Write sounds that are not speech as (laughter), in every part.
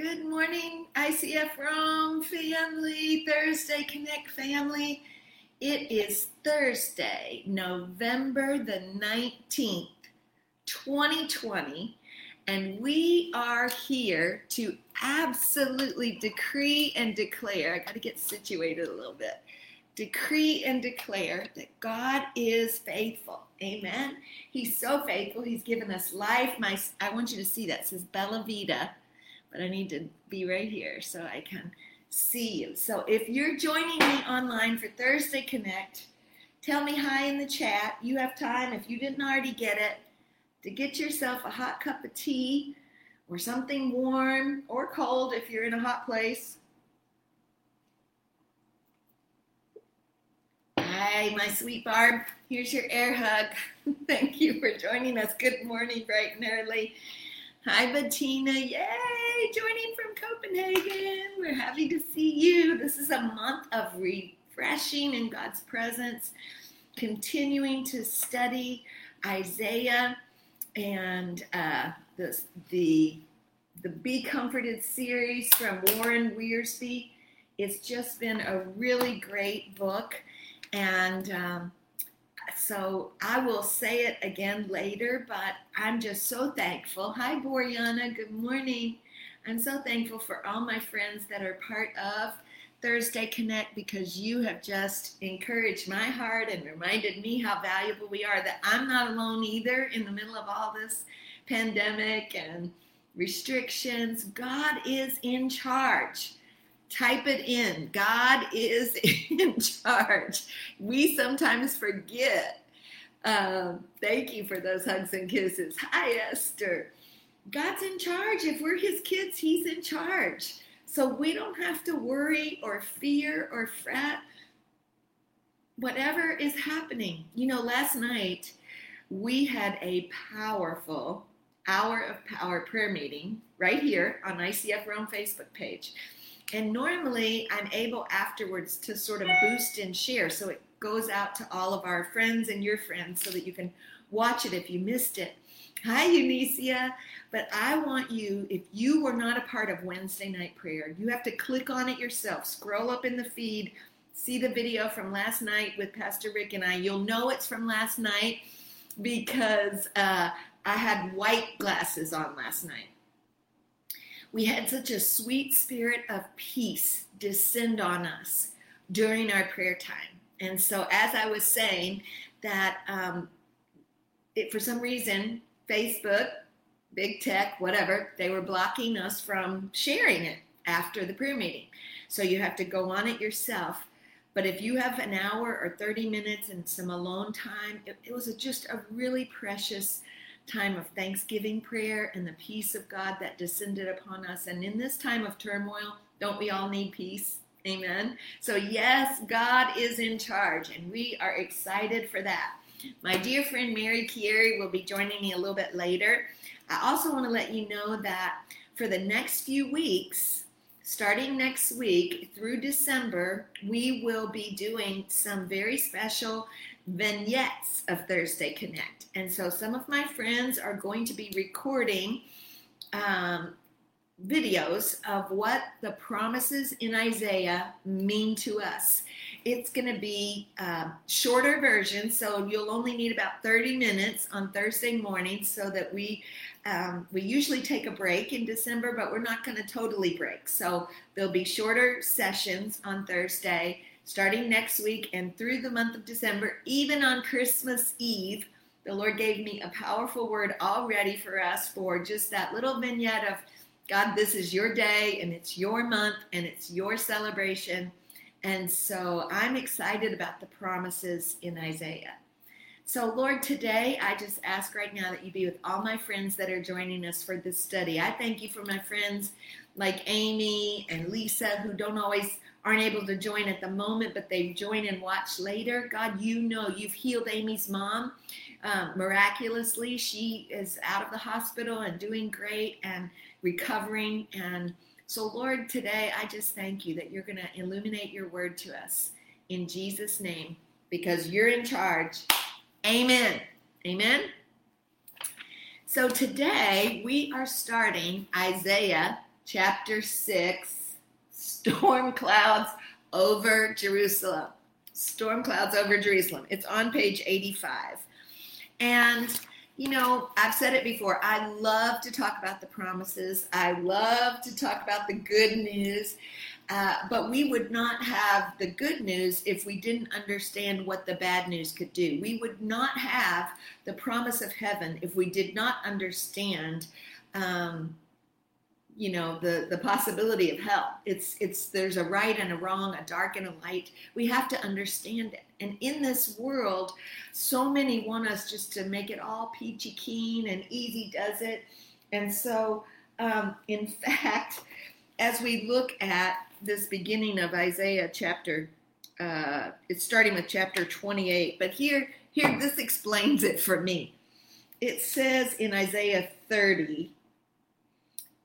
Good morning, ICF Rome family, Thursday Connect family. It is Thursday, November the 19th, 2020, and we are here to absolutely decree and declare. I got to get situated a little bit. Decree and declare that God is faithful. Amen. He's so faithful. He's given us life. My, I want you to see that. It says Bella Vita but I need to be right here so I can see you. So if you're joining me online for Thursday Connect, tell me hi in the chat. You have time, if you didn't already get it, to get yourself a hot cup of tea or something warm or cold if you're in a hot place. Hi, my sweet Barb. Here's your air hug. (laughs) Thank you for joining us. Good morning, bright and early. Hi, Bettina. Yay! Joining from Copenhagen. We're happy to see you. This is a month of refreshing in God's presence, continuing to study Isaiah and uh, the, the, the Be Comforted series from Warren Wiersbe. It's just been a really great book. And um, so I will say it again later, but I'm just so thankful. Hi, Boriana. Good morning. I'm so thankful for all my friends that are part of Thursday Connect because you have just encouraged my heart and reminded me how valuable we are, that I'm not alone either in the middle of all this pandemic and restrictions. God is in charge. Type it in. God is (laughs) in charge. We sometimes forget. Um, thank you for those hugs and kisses. Hi, Esther. God's in charge. If we're his kids, he's in charge. So we don't have to worry or fear or fret. Whatever is happening. You know, last night we had a powerful hour of power prayer meeting right here on ICF Rome Facebook page. And normally I'm able afterwards to sort of boost and share. So it goes out to all of our friends and your friends so that you can watch it if you missed it. Hi, Eunicia. But I want you, if you were not a part of Wednesday night prayer, you have to click on it yourself. Scroll up in the feed, see the video from last night with Pastor Rick and I. You'll know it's from last night because uh, I had white glasses on last night we had such a sweet spirit of peace descend on us during our prayer time. And so, as I was saying, that um, it, for some reason, Facebook, big tech, whatever, they were blocking us from sharing it after the prayer meeting. So, you have to go on it yourself. But if you have an hour or 30 minutes and some alone time, it, it was a, just a really precious time of thanksgiving prayer and the peace of God that descended upon us. And in this time of turmoil, don't we all need peace? Amen. So, yes, God is in charge, and we are excited for that. My dear friend Mary Chieri will be joining me a little bit later. I also want to let you know that for the next few weeks, starting next week through December, we will be doing some very special vignettes of Thursday Connect. And so some of my friends are going to be recording um, videos of what the promises in Isaiah mean to us. It's going to be uh, shorter version, so you'll only need about 30 minutes on Thursday morning, so that we um, we usually take a break in December, but we're not going to totally break. So there'll be shorter sessions on Thursday starting next week and through the month of December, even on Christmas Eve. The Lord gave me a powerful word already for us for just that little vignette of God, this is your day and it's your month and it's your celebration. And so I'm excited about the promises in Isaiah. So, Lord, today I just ask right now that you be with all my friends that are joining us for this study. I thank you for my friends like Amy and Lisa who don't always aren't able to join at the moment, but they join and watch later. God, you know you've healed Amy's mom um, miraculously. She is out of the hospital and doing great and recovering. And so, Lord, today I just thank you that you're going to illuminate your word to us in Jesus' name because you're in charge. Amen. Amen. So today we are starting Isaiah chapter 6, storm clouds over Jerusalem. Storm clouds over Jerusalem. It's on page 85. And you know, I've said it before. I love to talk about the promises. I love to talk about the good news. Uh, but we would not have the good news if we didn't understand what the bad news could do. We would not have the promise of heaven if we did not understand um, you know the the possibility of hell. It's it's there's a right and a wrong a dark and a light. We have to understand it. And in this world so many want us just to make it all peachy keen and easy does it. And so um, in (laughs) fact as we look at this beginning of isaiah chapter uh, it's starting with chapter 28 but here here this explains it for me. It says in isaiah 30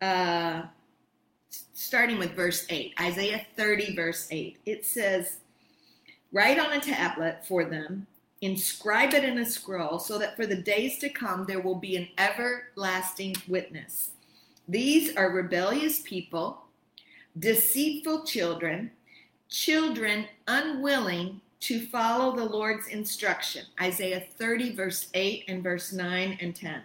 uh, starting with verse 8, Isaiah 30, verse 8. It says, Write on a tablet for them, inscribe it in a scroll, so that for the days to come there will be an everlasting witness. These are rebellious people, deceitful children, children unwilling to follow the Lord's instruction. Isaiah 30, verse 8 and verse 9 and 10.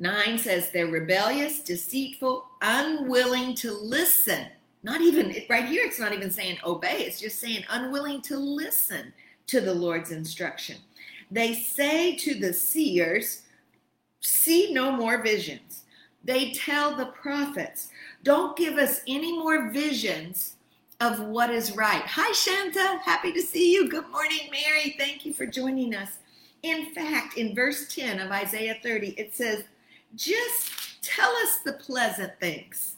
9 says they're rebellious, deceitful, unwilling to listen. Not even, right here, it's not even saying obey, it's just saying unwilling to listen to the Lord's instruction. They say to the seers, See no more visions. They tell the prophets, Don't give us any more visions of what is right. Hi, Shanta. Happy to see you. Good morning, Mary. Thank you for joining us. In fact, in verse 10 of Isaiah 30, it says, just tell us the pleasant things.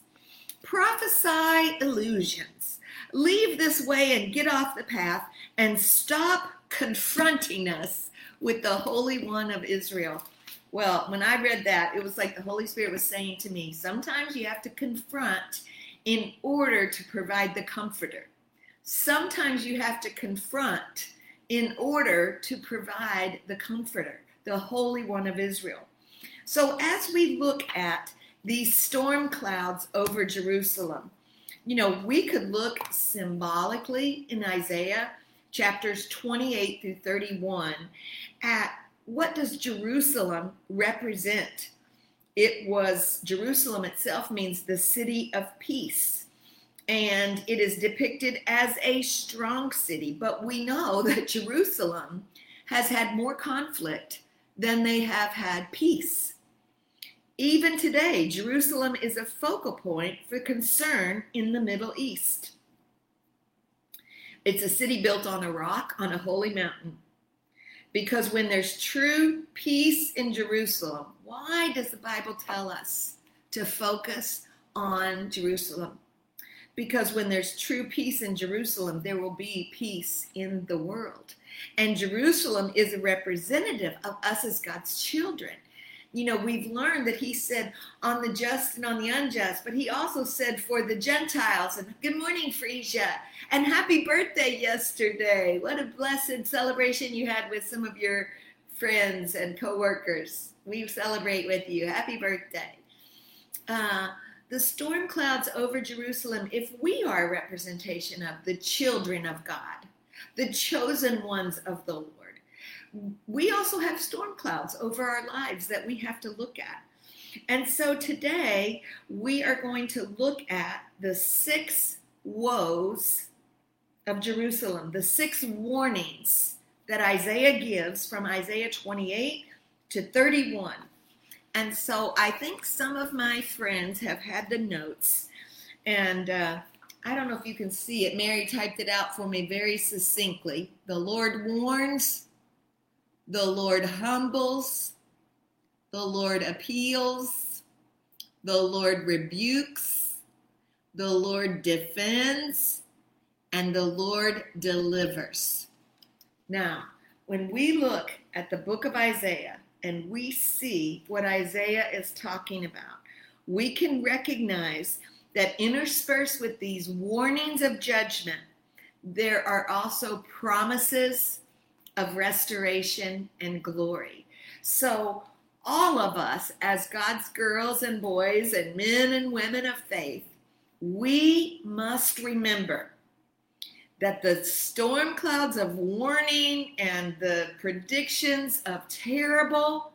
Prophesy illusions. Leave this way and get off the path and stop confronting us with the Holy One of Israel. Well, when I read that, it was like the Holy Spirit was saying to me, sometimes you have to confront in order to provide the comforter. Sometimes you have to confront in order to provide the comforter, the Holy One of Israel. So as we look at these storm clouds over Jerusalem, you know, we could look symbolically in Isaiah chapters 28 through 31 at what does Jerusalem represent? It was Jerusalem itself means the city of peace. And it is depicted as a strong city, but we know (laughs) that Jerusalem has had more conflict than they have had peace. Even today, Jerusalem is a focal point for concern in the Middle East. It's a city built on a rock on a holy mountain. Because when there's true peace in Jerusalem, why does the Bible tell us to focus on Jerusalem? Because when there's true peace in Jerusalem, there will be peace in the world. And Jerusalem is a representative of us as God's children you know, we've learned that he said on the just and on the unjust, but he also said for the Gentiles. And good morning, Frisia, and happy birthday yesterday. What a blessed celebration you had with some of your friends and coworkers. We celebrate with you. Happy birthday. Uh, the storm clouds over Jerusalem, if we are a representation of the children of God, the chosen ones of the Lord we also have storm clouds over our lives that we have to look at. And so today we are going to look at the six woes of Jerusalem, the six warnings that Isaiah gives from Isaiah 28 to 31. And so I think some of my friends have had the notes, and uh, I don't know if you can see it. Mary typed it out for me very succinctly. The Lord warns, the Lord humbles, the Lord appeals, the Lord rebukes, the Lord defends, and the Lord delivers. Now, when we look at the book of Isaiah and we see what Isaiah is talking about, we can recognize that interspersed with these warnings of judgment, there are also promises of restoration and glory. So, all of us, as God's girls and boys and men and women of faith, we must remember that the storm clouds of warning and the predictions of terrible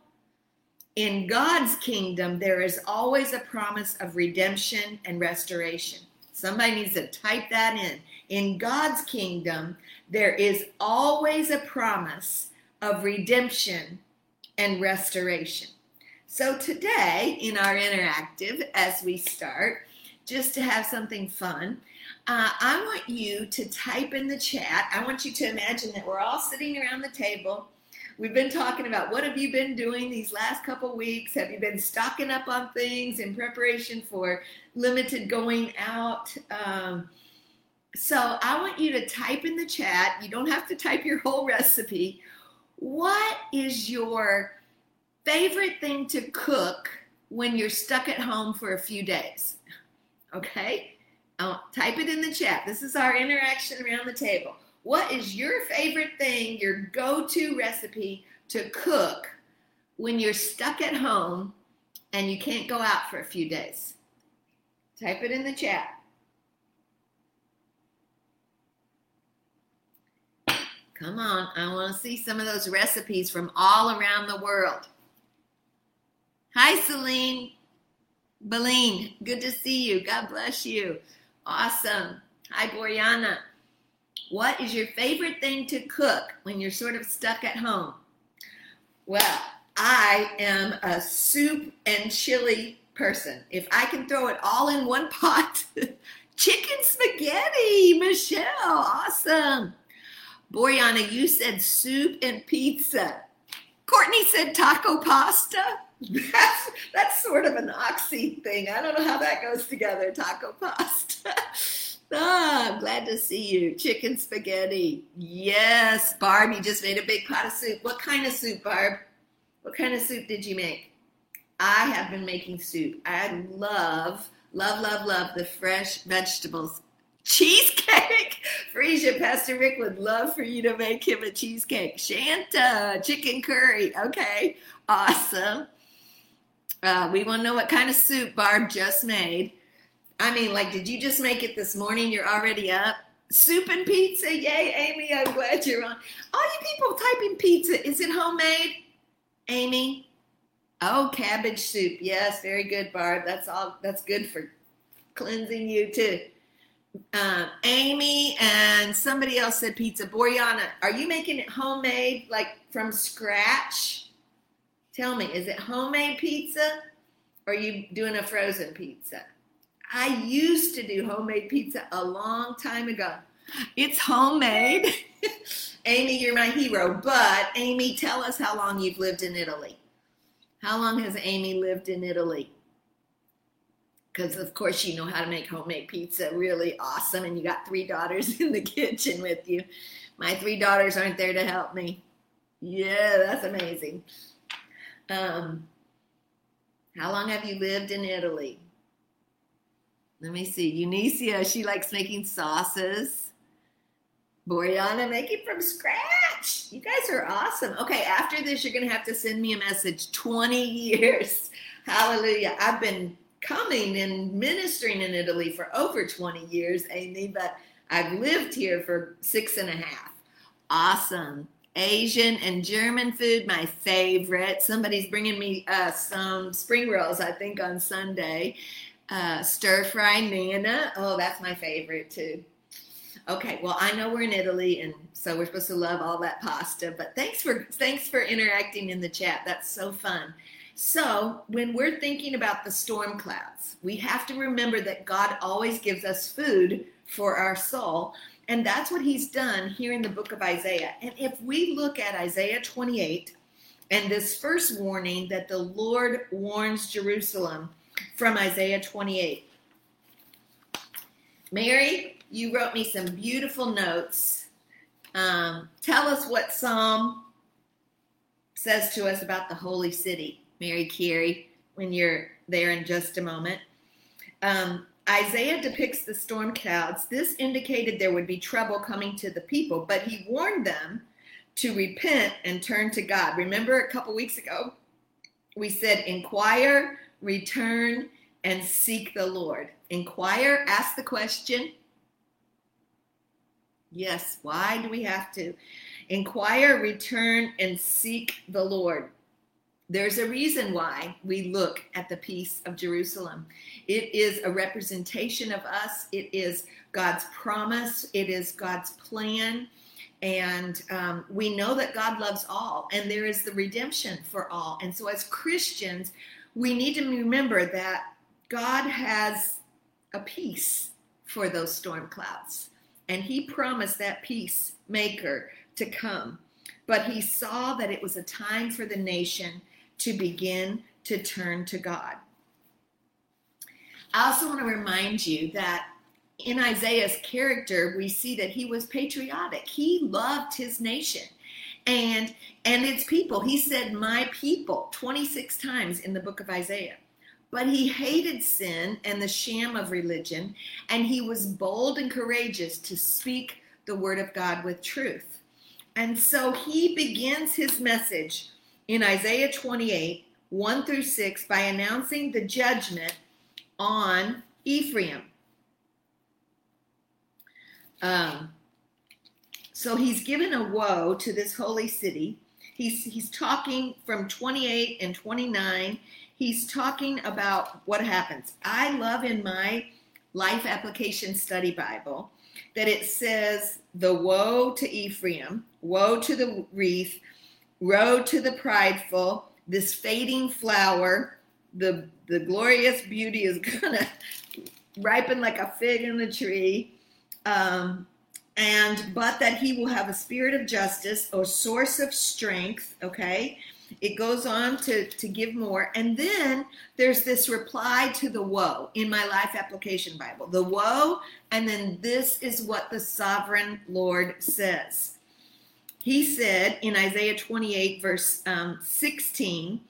in God's kingdom, there is always a promise of redemption and restoration. Somebody needs to type that in. In God's kingdom, there is always a promise of redemption and restoration. So, today in our interactive, as we start, just to have something fun, uh, I want you to type in the chat. I want you to imagine that we're all sitting around the table. We've been talking about what have you been doing these last couple weeks? Have you been stocking up on things in preparation for limited going out? Um, so I want you to type in the chat. You don't have to type your whole recipe. What is your favorite thing to cook when you're stuck at home for a few days? Okay? I'll type it in the chat. This is our interaction around the table. What is your favorite thing, your go to recipe to cook when you're stuck at home and you can't go out for a few days? Type it in the chat. Come on, I want to see some of those recipes from all around the world. Hi, Celine. Beline, good to see you. God bless you. Awesome. Hi, Boriana. What is your favorite thing to cook when you're sort of stuck at home? Well, I am a soup and chili person. If I can throw it all in one (laughs) pot, chicken spaghetti, Michelle, awesome. Boryana, you said soup and pizza. Courtney said taco pasta. That's that's sort of an oxy thing. I don't know how that goes together. Taco pasta. (laughs) ah, I'm glad to see you. Chicken spaghetti. Yes, Barb, you just made a big pot of soup. What kind of soup, Barb? What kind of soup did you make? I have been making soup. I love, love, love, love the fresh vegetables. Cheesecake. (laughs) Frisia, Pastor Rick would love for you to make him a cheesecake. Shanta, chicken curry. Okay, awesome. Uh, we want to know what kind of soup Barb just made. I mean, like, did you just make it this morning? You're already up. Soup and pizza. Yay, Amy. I'm glad you're on. All you people typing pizza. Is it homemade? Amy? Oh, cabbage soup. Yes, very good, Barb. That's all. That's good for cleansing you, too. Uh, Amy and somebody else said pizza. Boryana, are you making it homemade, like from scratch? Tell me, is it homemade pizza or are you doing a frozen pizza? I used to do homemade pizza a long time ago. It's homemade. (laughs) (laughs) Amy, you're my hero. But, Amy, tell us how long you've lived in Italy. How long has Amy lived in Italy? Because, of course, you know how to make homemade pizza really awesome, and you got three daughters (laughs) in the kitchen with you. My three daughters aren't there to help me. Yeah, that's amazing. Um, how long have you lived in Italy? Let me see. Eunicia, she likes making sauces. Boryana, making from scratch. You guys are awesome. Okay, after this, you're going to have to send me a message 20 (laughs) years. Hallelujah. I've been coming and ministering in Italy for over 20 years, Amy, but I've lived here for six and a half. Awesome. Asian and German food, my favorite. Somebody's bringing me uh, some spring rolls, I think, on Sunday. Uh, stir fry nana. Oh, that's my favorite too. Okay, well, I know we're in Italy, and so we're supposed to love all that pasta. But thanks for thanks for interacting in the chat. That's so fun. So when we're thinking about the storm clouds, we have to remember that God always gives us food for our soul. And that's what he's done here in the book of Isaiah. And if we look at Isaiah 28 and this first warning that the Lord warns Jerusalem from Isaiah 28. Mary, you wrote me some beautiful notes. Um, tell us what Psalm says to us about the holy city, Mary Carey, when you're there in just a moment. Um, Isaiah depicts the storm clouds. This indicated there would be trouble coming to the people, but he warned them to repent and turn to God. Remember a couple weeks ago, we said inquire, return, and seek the Lord. Inquire, ask the question. Yes, why do we have to? Inquire, return, and seek the Lord. There's a reason why we look at the peace of Jerusalem. It is a representation of us, it is God's promise, it is God's plan. And um, we know that God loves all, and there is the redemption for all. And so, as Christians, we need to remember that God has a peace for those storm clouds. And He promised that peacemaker to come. But He saw that it was a time for the nation to begin to turn to God. I also want to remind you that in Isaiah's character, we see that he was patriotic. He loved his nation and and its people. He said, "My people," 26 times in the book of Isaiah. But he hated sin and the sham of religion, and he was bold and courageous to speak the word of God with truth. And so he begins his message in Isaiah 28, 1 through 6, by announcing the judgment on Ephraim. Um, so he's given a woe to this holy city. He's, he's talking from 28 and 29. He's talking about what happens. I love in my life application study Bible that it says, The woe to Ephraim, woe to the wreath, woe to the prideful, this fading flower, the, the glorious beauty is (laughs) to ripen like a fig in the tree um, and but that he will have a spirit of justice or source of strength. Okay, it goes on to to give more, and then there's this reply to the woe in my life application Bible. The woe, and then this is what the sovereign Lord says. He said in Isaiah 28, verse um, 16,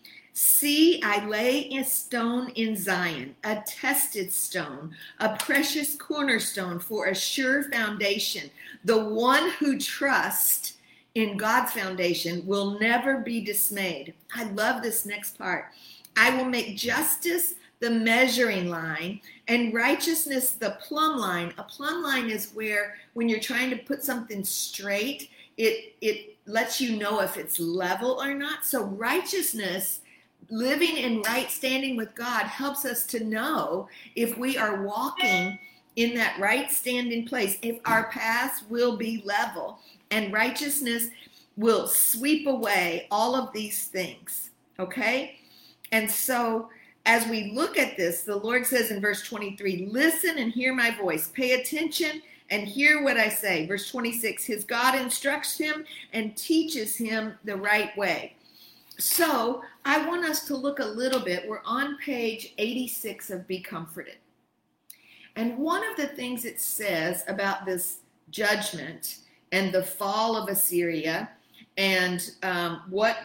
See, I lay a stone in Zion, a tested stone, a precious cornerstone for a sure foundation. The one who trusts in God's foundation will never be dismayed. I love this next part. I will make justice the measuring line and righteousness the plumb line. A plumb line is where when you're trying to put something straight, it it lets you know if it's level or not. So righteousness living in right standing with God helps us to know if we are walking in that right standing place, if our paths will be level and righteousness will sweep away all of these things. Okay? And so as we look at this, the Lord says in verse 23 listen and hear my voice, pay attention and hear what I say. Verse 26 His God instructs him and teaches him the right way. So I want us to look a little bit. We're on page 86 of Be Comforted. And one of the things it says about this judgment and the fall of Assyria and um, what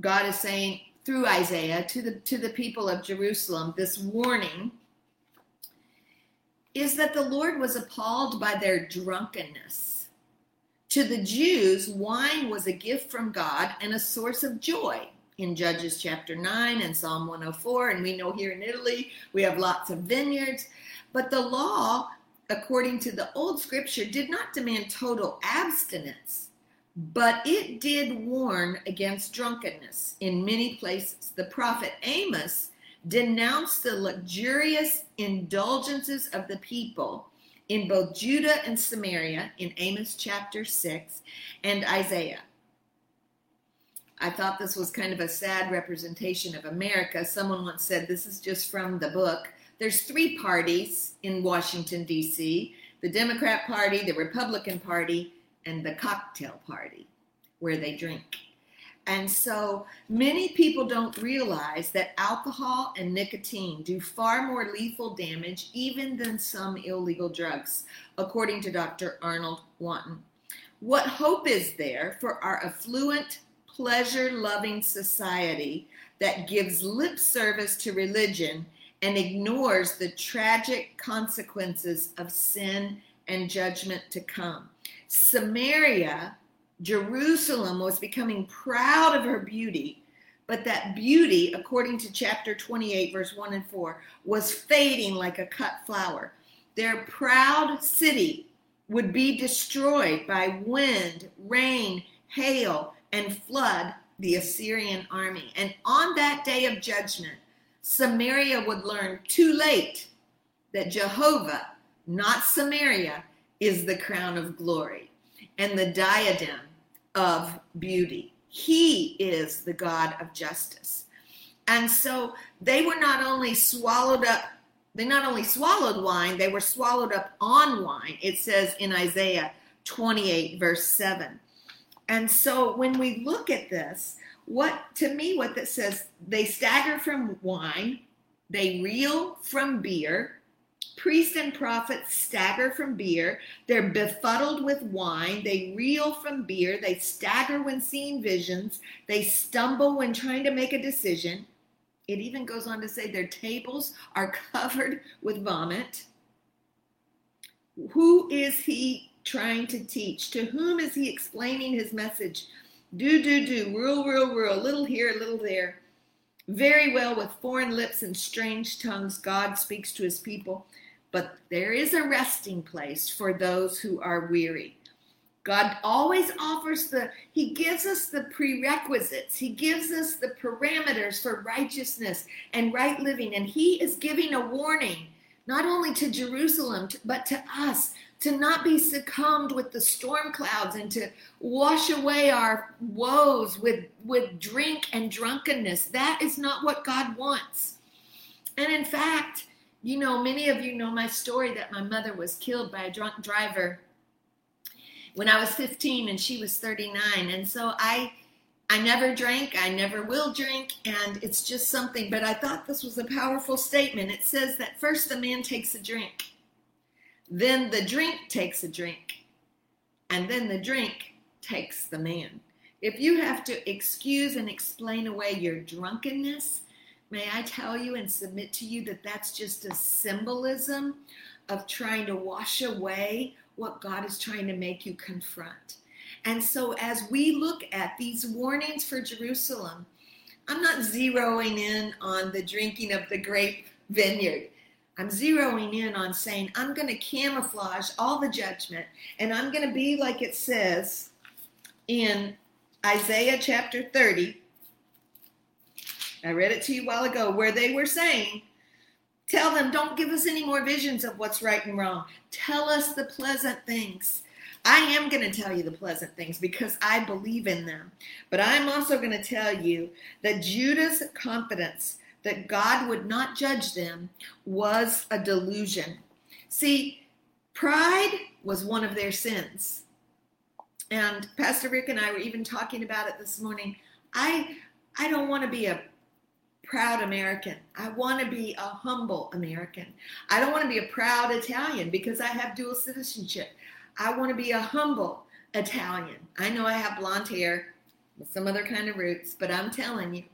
God is saying through Isaiah to the to the people of Jerusalem, this warning is that the Lord was appalled by their drunkenness to the Jews, wine was a gift from God and a source of joy. In Judges chapter 9 and Psalm 104, and we know here in Italy we have lots of vineyards. But the law, according to the old scripture, did not demand total abstinence, but it did warn against drunkenness in many places. The prophet Amos denounced the luxurious indulgences of the people in both Judah and Samaria in Amos chapter 6 and Isaiah. I thought this was kind of a sad representation of America. Someone once said this is just from the book. There's three parties in Washington, D.C. the Democrat Party, the Republican Party, and the cocktail party, where they drink. And so many people don't realize that alcohol and nicotine do far more lethal damage even than some illegal drugs, according to Dr. Arnold Washton. What hope is there for our affluent, pleasure loving society that gives lip service to religion and ignores the tragic consequences of sin and judgment to come? Samaria Jerusalem was becoming proud of her beauty, but that beauty, according to chapter 28, verse 1 and 4, was fading like a cut flower. Their proud city would be destroyed by wind, rain, hail, and flood the Assyrian army. And on that day of judgment, Samaria would learn too late that Jehovah, not Samaria, is the crown of glory and the diadem of beauty. He is the God of justice. And so they were not only swallowed up, they not only swallowed wine, they were swallowed up on wine. It says in Isaiah 28, verse 7. And so when we look at this, what to me, what that says, they stagger from wine, they reel from beer, Priest and prophet stagger from beer. They're befuddled with wine. They reel from beer. They stagger when seeing visions. They stumble when trying to make a decision. It even goes on to say their tables are (laughs) covered with vomit. Who is he trying to teach? To whom is he explaining his message? Do, do, do, rule, rule, rule, little here, little there. Very well, with foreign lips and strange tongues, God speaks to his people but there is a resting place for those who are weary. God always offers the, He gives us the prerequisites. He gives us the parameters for righteousness and right living. And He is giving a warning, not only to Jerusalem, but to us, to not be succumbed with the storm clouds and to wash away our woes with, with drink and drunkenness. That is not what God wants. And in fact, you know, many of you know my story that my mother was killed by a drunk driver when I was 15 and she was 39. And so I I never drank, I never will drink, and it's just something, but I thought this was a powerful statement. It says that first the man takes a drink, then the drink takes a drink, and then the drink takes the man. If you have to excuse and explain away your drunkenness, May I tell you and submit to you that that's just a symbolism of trying to wash away what God is trying to make you confront. And so, as we look at these warnings for Jerusalem, I'm not zeroing in on the drinking of the grape vineyard. I'm zeroing in on saying, I'm going to camouflage all the judgment and I'm going to be like it says in Isaiah chapter 30, I read it to you a while ago where they were saying, Tell them, don't give us any more visions of what's right and wrong. Tell us the pleasant things. I am going to tell you the pleasant things because I believe in them. But I'm also going to tell you that Judah's confidence that God would not judge them was a delusion. See, pride was one of their sins. And Pastor Rick and I were even talking about it this morning. I I don't want to be a proud American. I want to be a humble American. I don't want to be a proud Italian because I have dual citizenship. I want to be a humble Italian. I know I have blonde hair with some other kind of roots, but I'm telling you,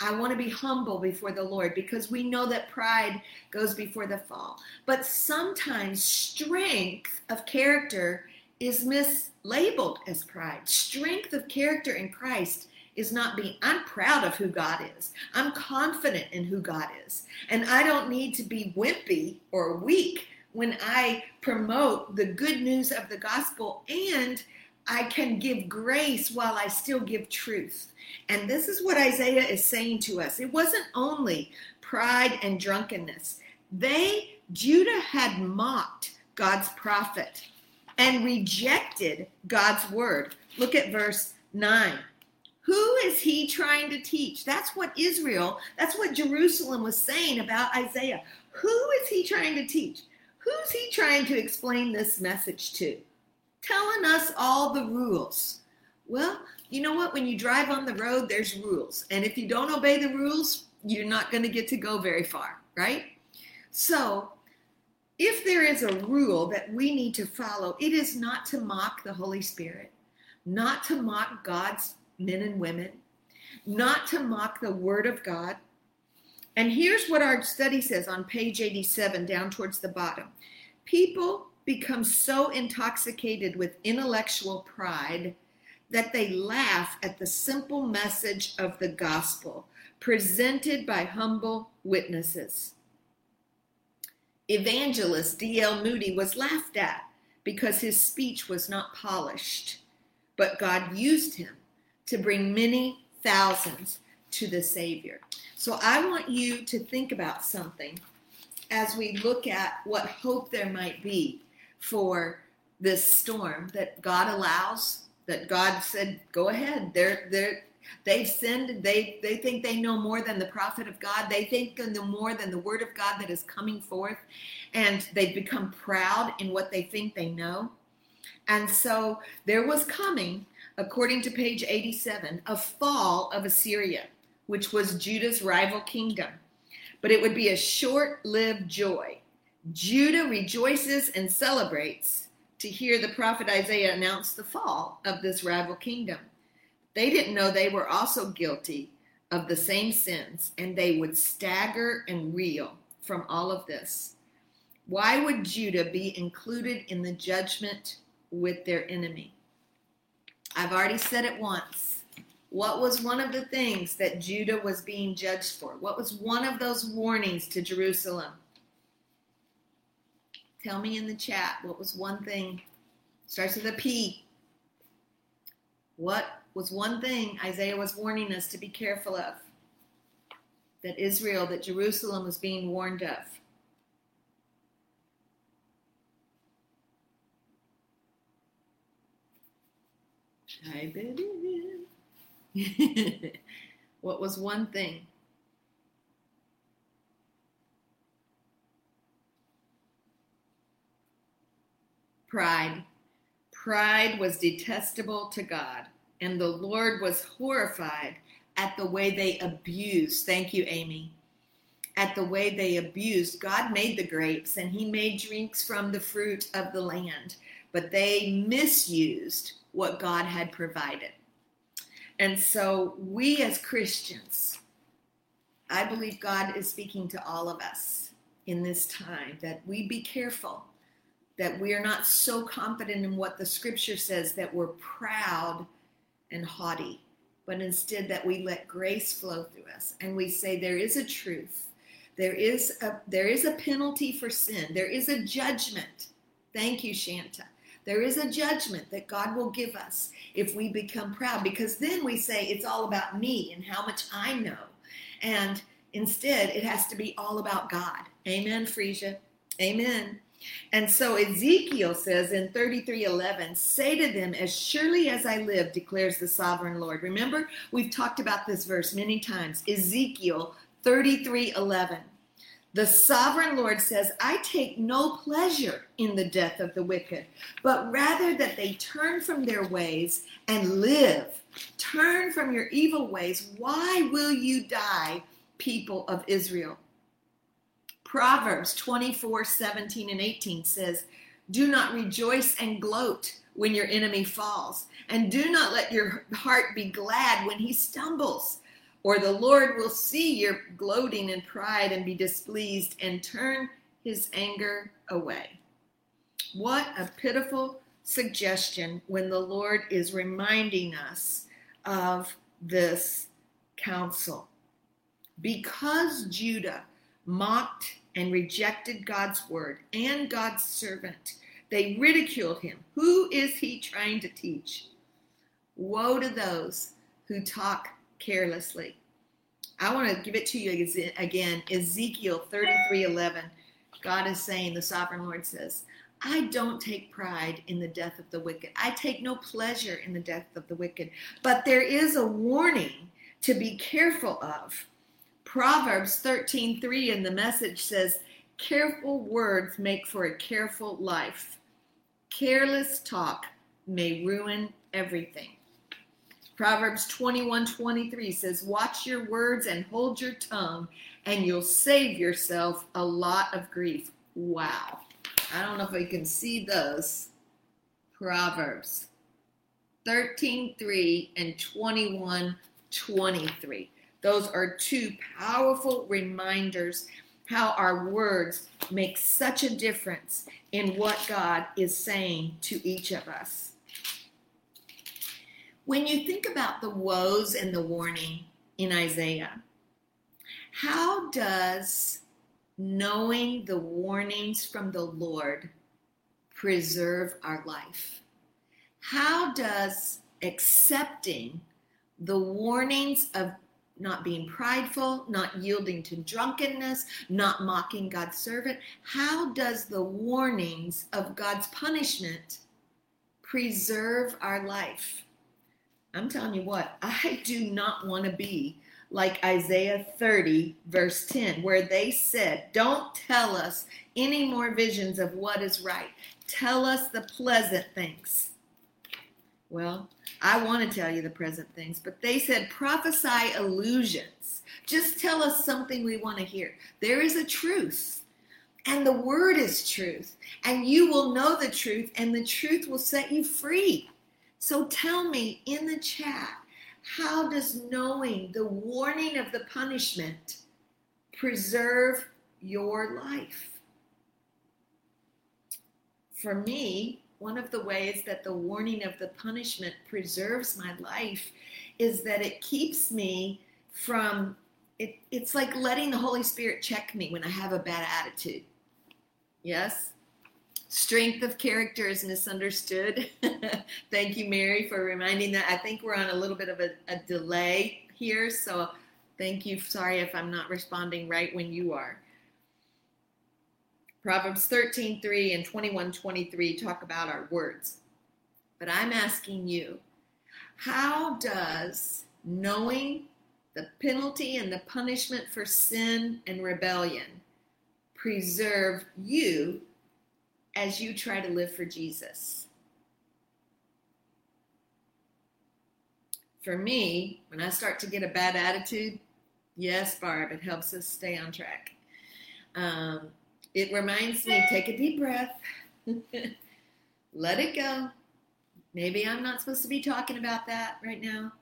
I want to be humble before the Lord because we know that pride goes before the fall. But sometimes strength of character is mislabeled as pride. Strength of character in Christ is not being, I'm proud of who God is. I'm confident in who God is. And I don't need to be wimpy or weak when I promote the good news of the gospel and I can give grace while I still give truth. And this is what Isaiah is saying to us. It wasn't only pride and drunkenness. They, Judah had mocked God's prophet and rejected God's word. Look at verse 9. Who is he trying to teach? That's what Israel, that's what Jerusalem was saying about Isaiah. Who is he trying to teach? Who's he trying to explain this message to? Telling us all the rules. Well, you know what? When you drive on the road, there's rules. And if you don't obey the rules, you're not going to get to go very far, right? So, if there is a rule that we need to follow, it is not to mock the Holy Spirit, not to mock God's men and women, not to mock the Word of God. And here's what our study says on page 87, down towards the bottom people become so intoxicated with intellectual pride that they laugh at the simple message of the gospel presented by humble witnesses. Evangelist D.L. Moody was laughed at because his speech was not polished, but God used him to bring many thousands to the Savior. So I want you to think about something as we look at what hope there might be for this storm that God allows, that God said, go ahead. They're, they're, they've sinned. They, they think they know more than the prophet of God. They think they know more than the word of God that is coming forth. And they've become proud in what they think they know. And so there was coming, according to page 87, a fall of Assyria, which was Judah's rival kingdom. But it would be a short lived joy. Judah rejoices and celebrates to hear the prophet Isaiah announce the fall of this rival kingdom. They didn't know they were also guilty of the same sins, and they would stagger and reel from all of this. Why would Judah be included in the judgment with their enemy? I've already said it once. What was one of the things that Judah was being judged for? What was one of those warnings to Jerusalem? Tell me in the chat what was one thing, starts with a P. What was one thing Isaiah was warning us to be careful of? That Israel, that Jerusalem was being warned of. In. (laughs) what was one thing? Pride. Pride was detestable to God, and the Lord was horrified at the way they abused. Thank you, Amy. At the way they abused. God made the grapes and he made drinks from the fruit of the land, but they misused what God had provided. And so, we as Christians, I believe God is speaking to all of us in this time that we be careful, that we are not so confident in what the scripture says that we're proud and haughty, but instead that we let grace flow through us and we say there is a truth. There is a there is a penalty for sin. There is a judgment. Thank you, Shanta. There is a judgment that God will give us if we become proud, because then we say it's all about me and how much I know. And instead, it has to be all about God. Amen, Frisia. Amen. And so Ezekiel says in 33:11, "Say to them, as surely as I live, declares the sovereign Lord." Remember, we've talked about this verse many times. Ezekiel 33:11. The sovereign Lord says, I take no pleasure in the death of the wicked, but rather that they turn from their ways and live. Turn from your evil ways. Why will you die, people of Israel? Proverbs 24 17 and 18 says, Do not rejoice and gloat when your enemy falls, and do not let your heart be glad when he stumbles or the Lord will see your gloating and pride and be displeased and turn his anger away. What a pitiful suggestion when the Lord is reminding us of this counsel. Because Judah mocked and rejected God's word and God's servant, they ridiculed him. Who is he trying to teach? Woe to those who talk carelessly. I want to give it to you again. Ezekiel 33 11. God is saying, the sovereign Lord says, I don't take pride in the death of the wicked. I take no pleasure in the death of the wicked. But there is a warning to be careful of. Proverbs 13 3 in the message says, Careful words make for a careful life. Careless talk may ruin everything. Proverbs 21 23 says, Watch your words and hold your tongue, and you'll save yourself a lot of grief. Wow. I don't know if we can see those. Proverbs 13 3 and 21 23. Those are two powerful reminders how our words make such a difference in what God is saying to each of us. When you think about the woes and the warning in Isaiah, how does knowing the warnings from the Lord preserve our life? How does accepting the warnings of not being prideful, not yielding to drunkenness, not mocking God's servant, how does the warnings of God's punishment preserve our life? I'm telling you what, (laughs) I do not want to be like Isaiah 30, verse 10, where they said, Don't tell us any more visions of what is right. Tell us the pleasant things. Well, I want to tell you the present things, but they said prophesy illusions. Just tell us something we want to hear. There is a truth, and the word is truth, and you will know the truth, and the truth will set you free. So tell me in the chat, how does knowing the warning of the punishment preserve your life? For me, one of the ways that the warning of the punishment preserves my life is that it keeps me from it, it's like letting the Holy Spirit check me when I have a bad attitude. Yes? Strength of character is misunderstood. (laughs) Thank you, Mary, for reminding that. I think we're on a little bit of a, a delay here, so thank you. Sorry if I'm not responding right when you are. Proverbs 13, 3 and 21, 23 talk about our words. But I'm asking you, how does knowing the penalty and the punishment for sin and rebellion preserve you as you try to live for Jesus? For me, when I start to get a bad attitude, yes, Barb, it helps us stay on track. Um, it reminds me take a deep breath, (laughs) let it go. Maybe I'm not supposed to be talking about that right now.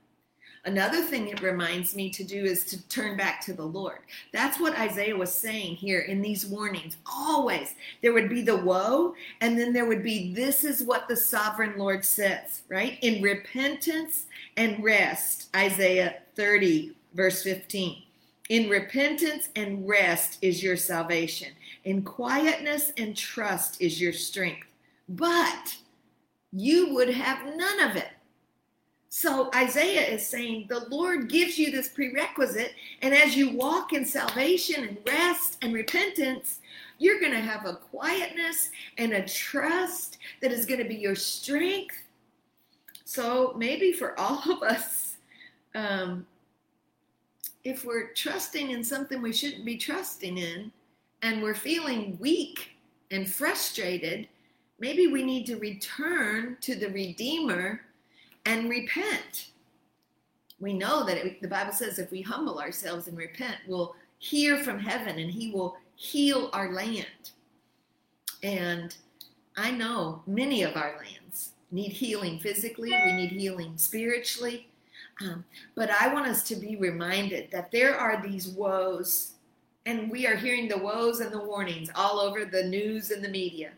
Another thing it reminds me to do is to turn back to the Lord. That's what Isaiah was saying here in these warnings. Always there would be the woe, and then there would be this is what the sovereign Lord says, right? In repentance and rest, Isaiah 30, verse 15. In repentance and rest is your salvation. In quietness and trust is your strength. But you would have none of it. So Isaiah is saying the Lord gives you this prerequisite, and as you walk in salvation and rest and repentance, you're going to have a quietness and a trust that is going to be your strength. So maybe for all of us, um, if we're trusting in something we shouldn't be trusting in, and we're feeling weak and frustrated, maybe we need to return to the Redeemer and repent. We know that it, the Bible says if we humble ourselves and repent, we'll hear from heaven and He will heal our land. And I know many of our lands need healing physically, we need healing spiritually. Um, but I want us to be reminded that there are these woes and we are hearing the woes and the warnings all over the news and the media.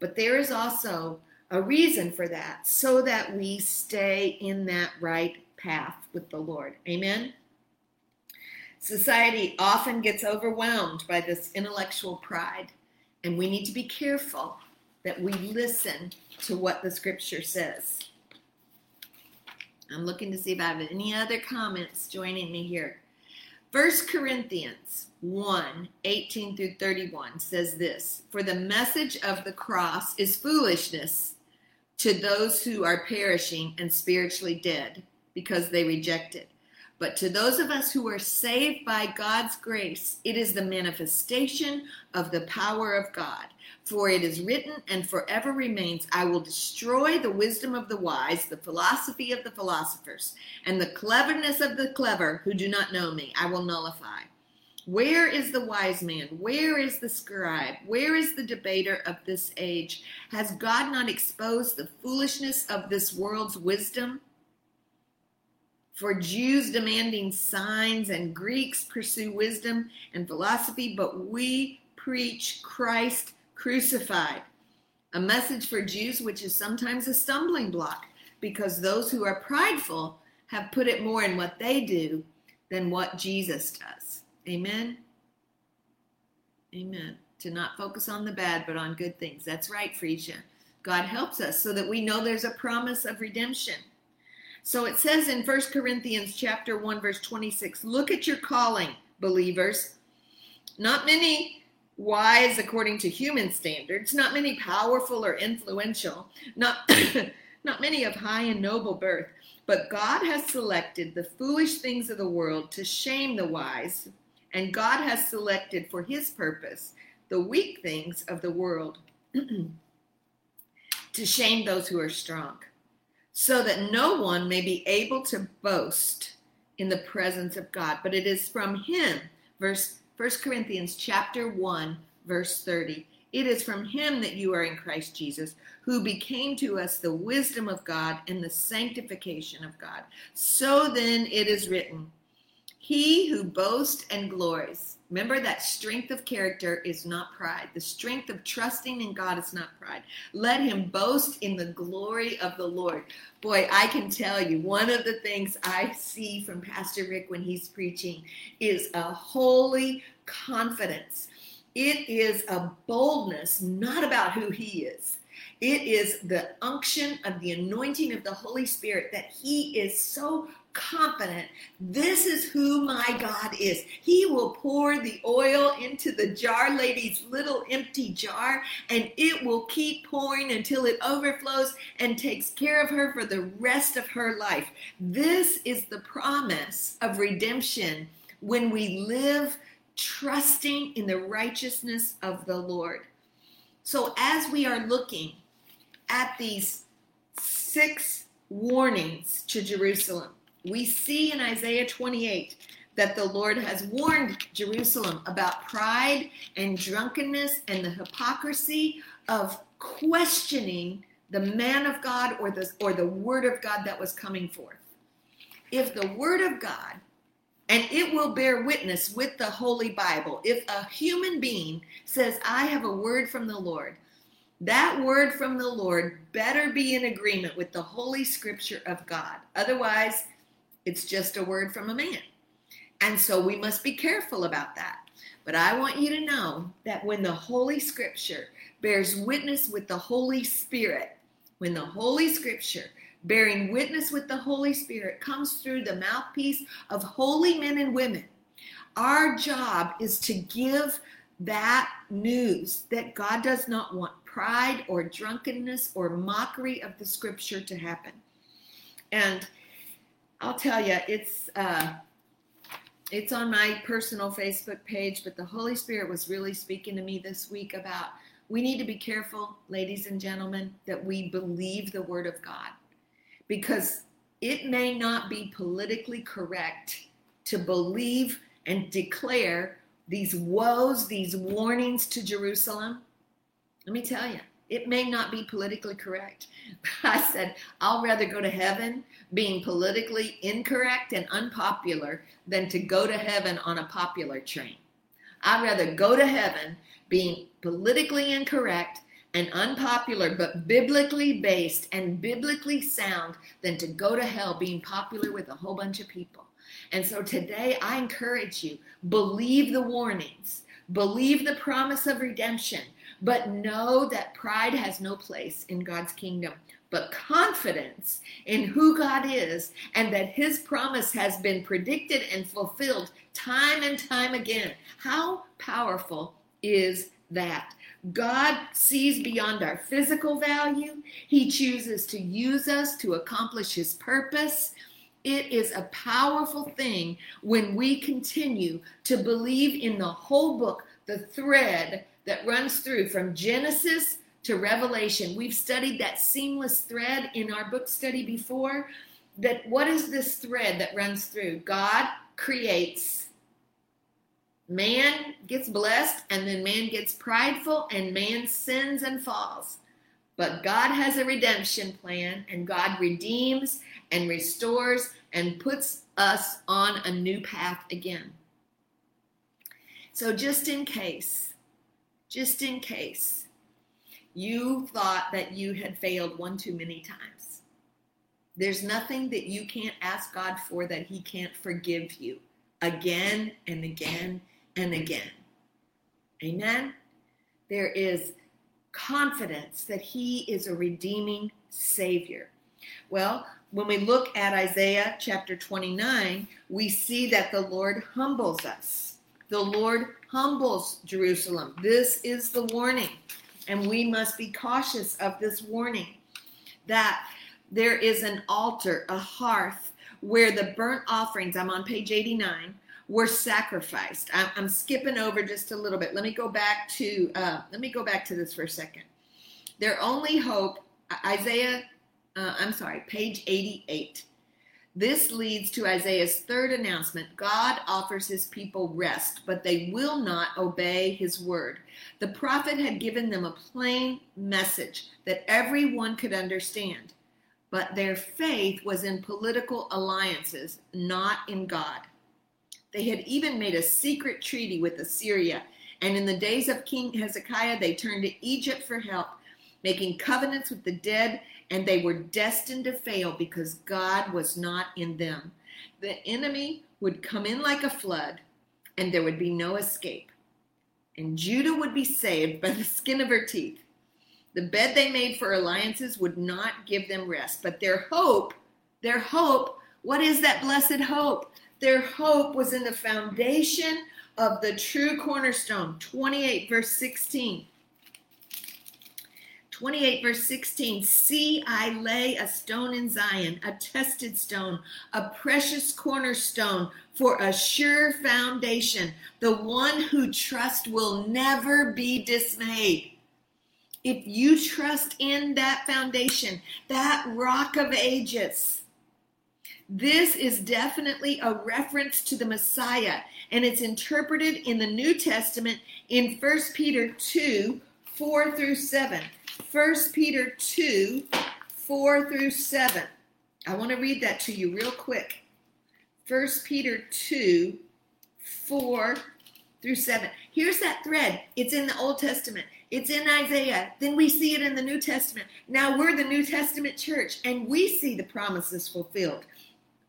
But there is also a reason for that so that we stay in that right path with the Lord. Amen. Society often gets overwhelmed by this intellectual pride, and we need to be careful that we listen to what the scripture says. I'm looking to see if I have any other comments joining me here. First Corinthians 1 18 through 31 says this For the message of the cross is foolishness to those who are perishing and spiritually dead because they reject it. But to those of us who are saved by God's grace, it is the manifestation of the power of God. For it is written and forever remains I will destroy the wisdom of the wise, the philosophy of the philosophers, and the cleverness of the clever who do not know me. I will nullify. Where is the wise man? Where is the scribe? Where is the debater of this age? Has God not exposed the foolishness of this world's wisdom? For Jews demanding signs and Greeks pursue wisdom and philosophy, but we preach Christ crucified. A message for Jews which is sometimes a stumbling block, because those who are prideful have put it more in what they do than what Jesus does. Amen. Amen. To not focus on the bad, but on good things. That's right, Frisia. God helps us so that we know there's a promise of redemption. So it says in 1 Corinthians chapter 1 verse 26, look at your calling, believers. Not many wise according to human standards, not many powerful or influential, not (coughs) not many of high and noble birth, but God has selected the foolish things of the world to shame the wise, and God has selected for his purpose the weak things of the world (clears throat) to shame those who are strong, so that no one may be able to boast in the presence of God. But it is from him, verse 1 Corinthians chapter 1, verse 30. It is from him that you are in Christ Jesus, who became to us the wisdom of God and the sanctification of God. So then it is written, He who boasts and glories Remember that strength of character is not pride. The strength of trusting in God is not pride. Let him boast in the glory of the Lord. Boy, I can tell you, one of the things I see from Pastor Rick when he's preaching is a holy confidence. It is a boldness, not about who he is. It is the unction of the anointing of the Holy Spirit that he is so confident this is who my God is. He will pour the oil into the jar lady's little empty jar, and it will keep pouring until it overflows and takes care of her for the rest of her life. This is the promise of redemption when we live trusting in the righteousness of the Lord. So, as we are looking at these six warnings to Jerusalem, we see in Isaiah 28 that the Lord has warned Jerusalem about pride and drunkenness and the hypocrisy of questioning the man of God or the, or the word of God that was coming forth. If the word of God, and it will bear witness with the Holy Bible, if a human being says, I have a word from the Lord, that word from the Lord better be in agreement with the Holy Scripture of God. Otherwise, it's just a word from a man. And so we must be careful about that. But I want you to know that when the Holy Scripture bears witness with the Holy Spirit, when the Holy Scripture bearing witness with the Holy Spirit comes through the mouthpiece of holy men and women, our job is to give that news that God does not want pride or drunkenness or mockery of the Scripture to happen. And I'll tell you, it's uh, it's on my personal Facebook page, but the Holy Spirit was really speaking to me this week about we need to be careful, ladies and gentlemen, that we believe the Word of God because it may not be politically correct to believe and declare these woes, these warnings to Jerusalem. Let me tell you, it may not be politically correct. (laughs) I said, I'll rather go to heaven being politically incorrect and unpopular than to go to heaven on a popular train. I'd rather go to heaven being politically incorrect and unpopular, but biblically based and biblically sound than to go to hell being popular with a whole bunch of people. And so today I encourage you believe the warnings, believe the promise of redemption, but know that pride has no place in God's kingdom, but confidence in who God is and that his promise has been predicted and fulfilled time and time again. How powerful is that? God sees beyond our physical value. He chooses to use us to accomplish his purpose. It is a powerful thing when we continue to believe in the whole book, the thread that runs through from Genesis to Revelation. We've studied that seamless thread in our book study before. That what is this thread that runs through? God creates, man gets blessed, and then man gets prideful, and man sins and falls. But God has a redemption plan, and God redeems and restores and puts us on a new path again. So, just in case, just in case you thought that you had failed one too many times. There's nothing that you can't ask God for that He can't forgive you again and again and again. Amen? There is confidence that He is a redeeming Savior. Well, when we look at Isaiah chapter 29, we see that the Lord humbles us. The Lord humbles Jerusalem. This is the warning, and we must be cautious of this warning that there is an altar, a hearth, where the burnt offerings, I'm on page 89, were sacrificed. I'm, skipping over just a little bit. Let me go back to uh, let me go back to this for a second. Their only hope, Isaiah, uh, I'm sorry, page 88. This leads to Isaiah's third announcement. God offers his people rest, but they will not obey his word. The prophet had given them a plain message that everyone could understand, but their faith was in political alliances, not in God. They had even made a secret treaty with Assyria, and in the days of King Hezekiah, they turned to Egypt for help, making covenants with the dead and they were destined to fail because God was not in them. The enemy would come in like a flood, and there would be no escape. And Judah would be saved by the skin of her teeth. The bed they made for alliances would not give them rest, but their hope, their hope, what is that blessed hope? Their hope was in the foundation of the true cornerstone. 28, verse 16. 28, verse 16 See, I lay a stone in Zion, a tested stone, a precious cornerstone for a sure foundation. The one who trusts will never be dismayed. If you trust in that foundation, that rock of ages, this is definitely a reference to the Messiah, and it's interpreted in the New Testament in 1 Peter 2 4 through 7. 1 Peter 2 4 through 7. I want to read that to you real quick. 1 Peter 2 4 through 7. Here's that thread. It's in the Old Testament. It's in Isaiah. Then we see it in the New Testament. Now we're the New Testament church and we see the promises fulfilled.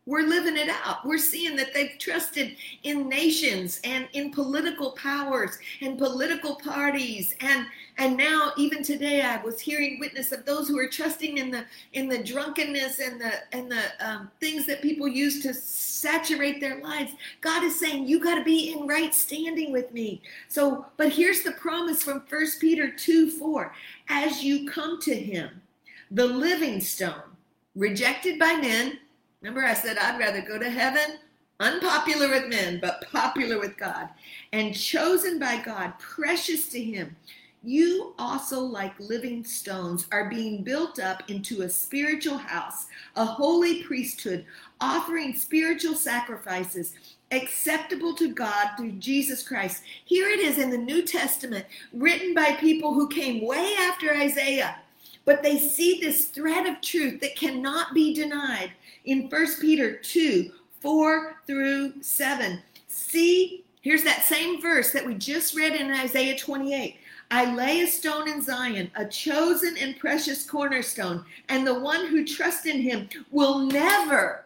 We're living it out. We're seeing that they've trusted in nations and in political powers and political parties and and now even today I was hearing witness of those who are trusting in the in the drunkenness and the and the um, things that people use to saturate their lives. God is saying you got to be in right standing with me. So, but here's the promise from First Peter two four: as you come to Him, the living stone, rejected by men Remember, I said I'd rather go to heaven unpopular with men, but popular with God, and chosen by God, precious to Him. You also, like living stones, are being built up into a spiritual house, a holy priesthood, offering spiritual sacrifices acceptable to God through Jesus Christ. Here it is in the New Testament, written by people who came way after Isaiah, but they see this thread of truth that cannot be denied in 1 Peter 2 4 through 7. See, here's that same verse that we just read in Isaiah 28. I lay a stone in Zion, a chosen and precious cornerstone, and the one who trusts in him will never,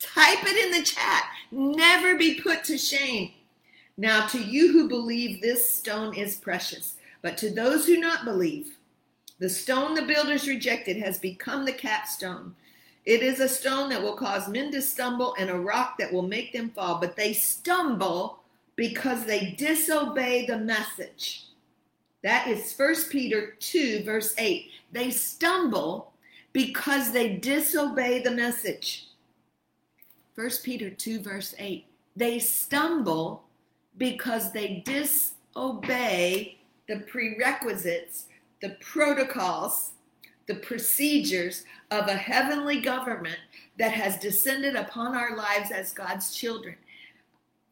type it in the chat, never be put to shame. Now, to you who believe, this stone is precious, but to those who not believe, the stone the builders rejected has become the capstone it is a stone that will cause men to stumble and a rock that will make them fall, but they stumble because they disobey the message. That is 1 Peter 2, verse 8. They stumble because they disobey the message. 1 Peter 2, verse 8. They stumble because they disobey the prerequisites, the protocols, the procedures of a heavenly government that has descended upon our lives as God's children.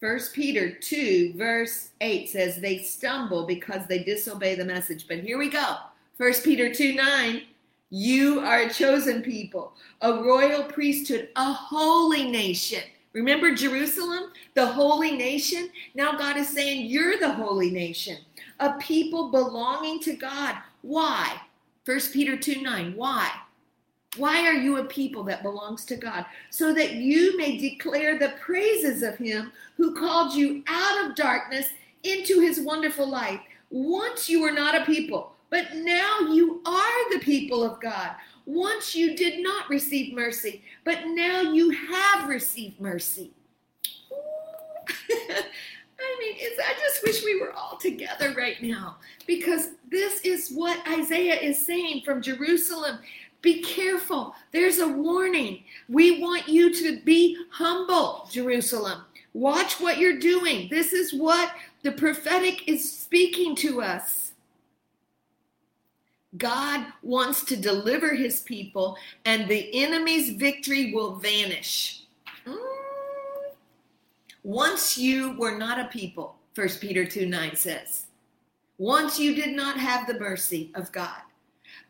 1 Peter 2, verse 8 says, They stumble because they disobey the message. But here we go. 1 Peter 2 9, you are a chosen people, a royal priesthood, a holy nation. Remember Jerusalem, the holy nation? Now God is saying, You're the holy nation, a people belonging to God. Why? 1 Peter 2 9. Why? Why are you a people that belongs to God? So that you may declare the praises of him who called you out of darkness into his wonderful light. Once you were not a people, but now you are the people of God. Once you did not receive mercy, but now you have received mercy. (laughs) (laughs) I mean, I just wish we were all together right now because this is what Isaiah is saying from Jerusalem. Be careful. There's a warning. We want you to be humble, Jerusalem. Watch what you're doing. This is what the prophetic is speaking to us. God wants to deliver his people, and the enemy's victory will vanish. Mm. Once you were not a people, 1 Peter 2 9 says. Once you did not have the mercy of God.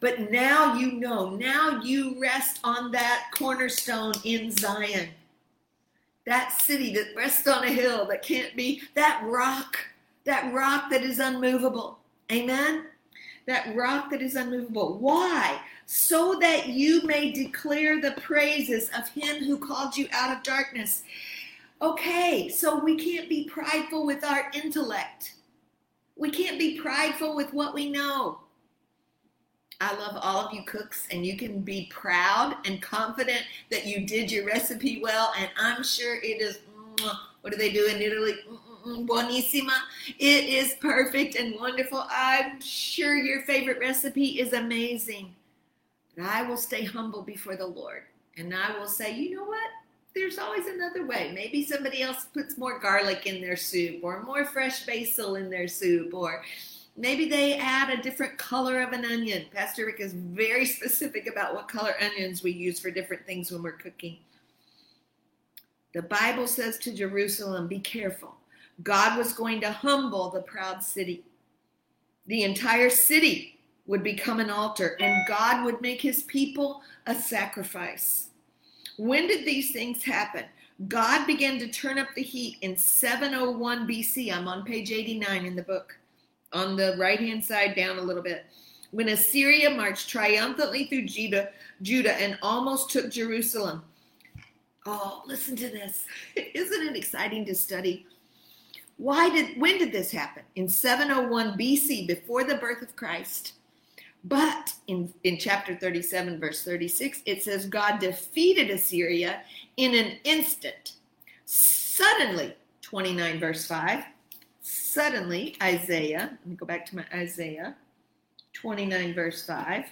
But now you know, now you rest on that cornerstone in Zion. That city that rests on a hill that can't be, that rock, that rock that is unmovable. Amen? That rock that is unmovable. Why? So that you may declare the praises of him who called you out of darkness. Okay, so we can't be prideful with our intellect. We can't be prideful with what we know. I love all of you cooks, and you can be proud and confident that you did your recipe well. And I'm sure it is, what do they do in Italy? Buonissima. It is perfect and wonderful. I'm sure your favorite recipe is amazing. But I will stay humble before the Lord. And I will say, you know what? There's always another way. Maybe somebody else puts more garlic in their soup or more fresh basil in their soup or Maybe they add a different color of an onion. Pastor Rick is very (laughs) specific about what color onions we use for different things when we're cooking. The Bible says to Jerusalem, Be careful. God was going to humble the proud city. The entire city would become an altar, and God would make his people a sacrifice. When did these things happen? God began to turn up the heat in 701 BC. I'm on page 89 in the book on the right hand side down a little bit. When Assyria marched triumphantly through Judah, Judah and almost took Jerusalem. Oh, listen to this. (laughs) Isn't it exciting to study? Why did when did this happen? In 701 BC, before the birth of Christ. But in, in chapter 37, verse 36, it says God defeated Assyria in an instant. Suddenly, 29, verse 5, Suddenly, Isaiah, let me go back to my Isaiah 29, verse 5.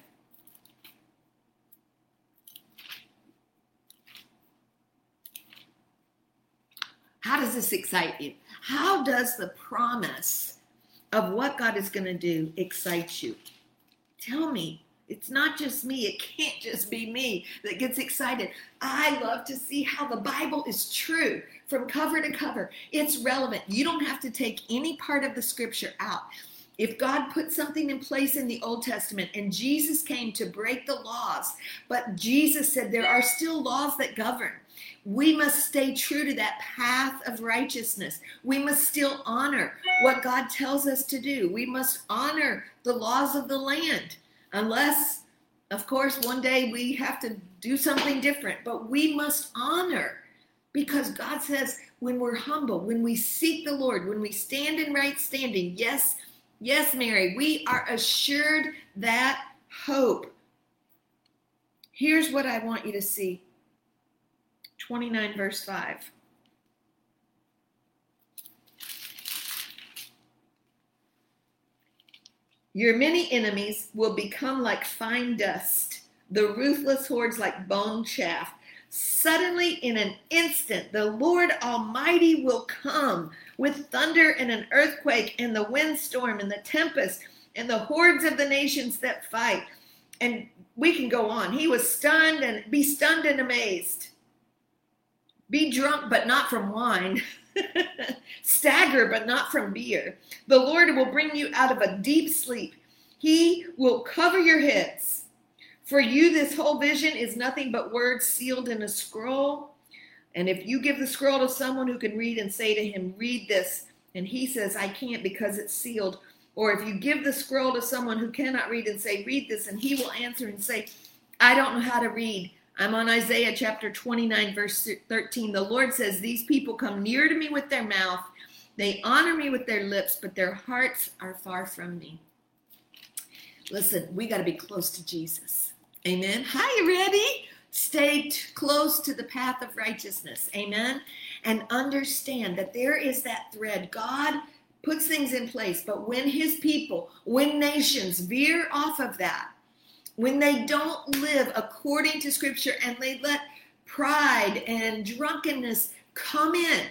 How does this excite you? How does the promise of what God is going to do excite you? Tell me. It's not just me. It can't just be me that gets excited. I love to see how the Bible is true from cover to cover. It's relevant. You don't have to take any part of the scripture out. If God put something in place in the Old Testament and Jesus came to break the laws, but Jesus said there are still laws that govern, we must stay true to that path of righteousness. We must still honor what God tells us to do. We must honor the laws of the land unless, of course, one day we have to do something different. But we must honor because God says when we're humble, when we seek the Lord, when we stand in right standing, yes, yes, Mary, we are assured that hope. Here's what I want you to see 29, verse 5. Your many enemies will become like fine dust, the ruthless hordes like bone chaff. Suddenly, in an instant, the Lord Almighty will come with thunder and an earthquake and the windstorm and the tempest and the hordes of the nations that fight. And we can go on. He was stunned and be stunned and amazed. Be drunk, but not from wine. (laughs) Stagger, but not from beer. The Lord will bring you out of a deep sleep. He will cover your heads. For you, this whole vision is nothing but words sealed in a scroll. And if you give the scroll to someone who can read and say to him, Read this, and he says, I can't because it's sealed. Or if you give the scroll to someone who cannot read and say, Read this, and he will answer and say, I don't know how to read. I'm on Isaiah chapter 29, verse 13. The Lord says, These people come near to me with their mouth, they honor me with their lips, but their hearts are far from me. Listen, we got to be close to Jesus. Amen. Hi, ready? Stay t- close to the path of righteousness. Amen. And understand that there is that thread. God puts things in place, but when his people, when nations veer off of that, when they don't live according to scripture and they let pride and drunkenness come in,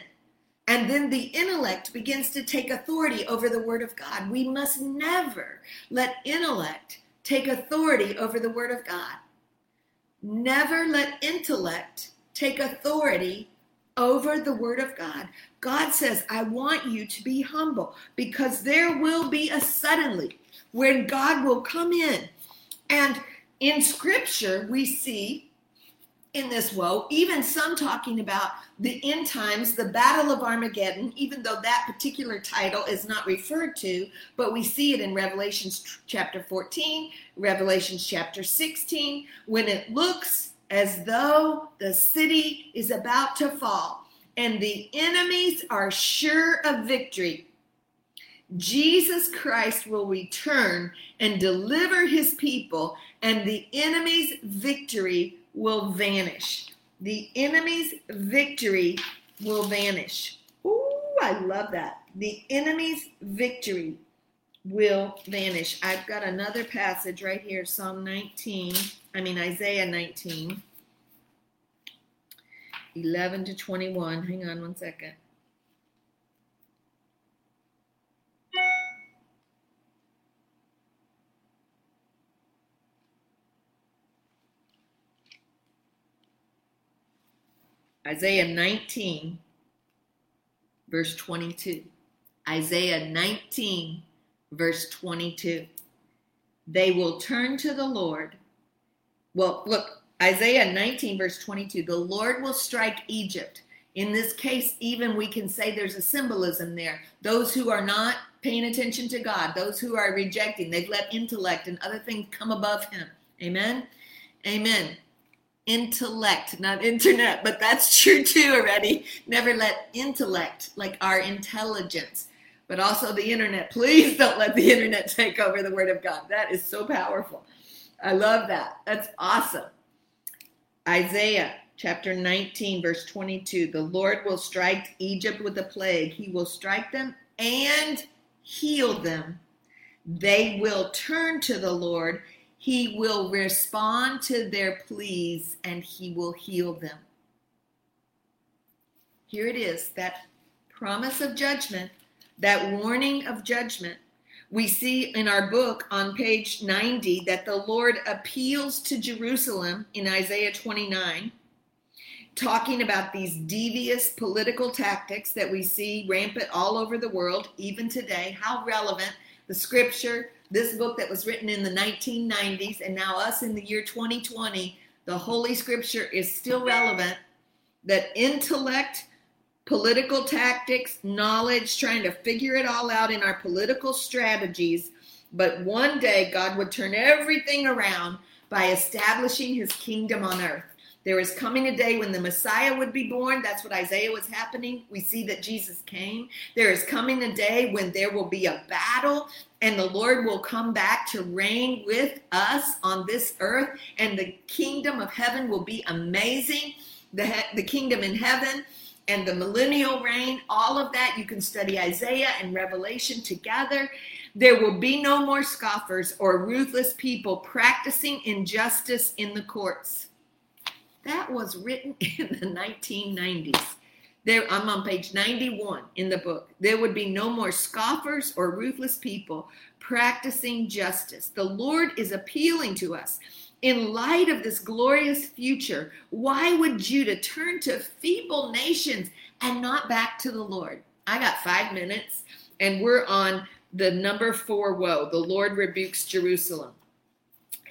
and then the intellect begins to take authority over the word of God. We must never let intellect take authority over the word of God. Never let intellect take authority over the word of God. God says, I want you to be humble because there will be a suddenly when God will come in. And in scripture, we see in this woe, even some talking about the end times, the Battle of Armageddon, even though that particular title is not referred to, but we see it in Revelations chapter 14, Revelations chapter 16, when it looks as though the city is about to fall and the enemies are sure of victory. Jesus Christ will return and deliver his people, and the enemy's victory will vanish. The enemy's victory will vanish. Ooh, I love that. The enemy's victory will vanish. I've got another passage right here, Psalm 19, I mean Isaiah 19, 11 to 21. Hang on one second. Isaiah 19, verse 22. Isaiah 19, verse 22. They will turn to the Lord. Well, look, Isaiah 19, verse 22. The Lord will strike Egypt. In this case, even we can say there's a symbolism there. Those who are not paying attention to God, those who are rejecting, they've let intellect and other things come above him. Amen. Amen intellect, not internet, but that's (laughs) true too already. Never let intellect, like our intelligence, but also the internet. Please don't let the internet (laughs) take over the word of God. That is so powerful. I love that. That's awesome. Isaiah chapter 19, verse 22 The Lord will strike Egypt with a plague, He will strike them and heal them. They will turn to the Lord he will respond to their pleas and he will heal them. Here it is that promise of judgment, that warning of judgment. We see in our book on page 90 that the Lord appeals to Jerusalem in Isaiah 29, talking about these devious political tactics that we see rampant all over the world, even today. How relevant the scripture this book that was written in the 1990s and now us in the year 2020, the Holy Scripture is still relevant. That intellect, political tactics, knowledge, trying to figure it all out in our political strategies. But one day God would turn everything around by establishing his kingdom on earth. There is coming a day when the Messiah would be born. That's what Isaiah was happening. We see that Jesus came. There is coming a day when there will be a battle and the Lord will come back to reign with us on this earth, and the kingdom of heaven will be amazing. The, the kingdom in heaven and the millennial reign, all of that, you can study Isaiah and Revelation together. There will be no more scoffers or ruthless people practicing injustice in the courts. That was written (laughs) in the 1990s. There, I'm on page 91 in the book. There would be no more scoffers or ruthless people practicing justice. The Lord is appealing to us. In light of this glorious future, why would Judah turn to feeble nations and not back to the Lord? I got five minutes, and we're on the number four woe. The Lord rebukes Jerusalem.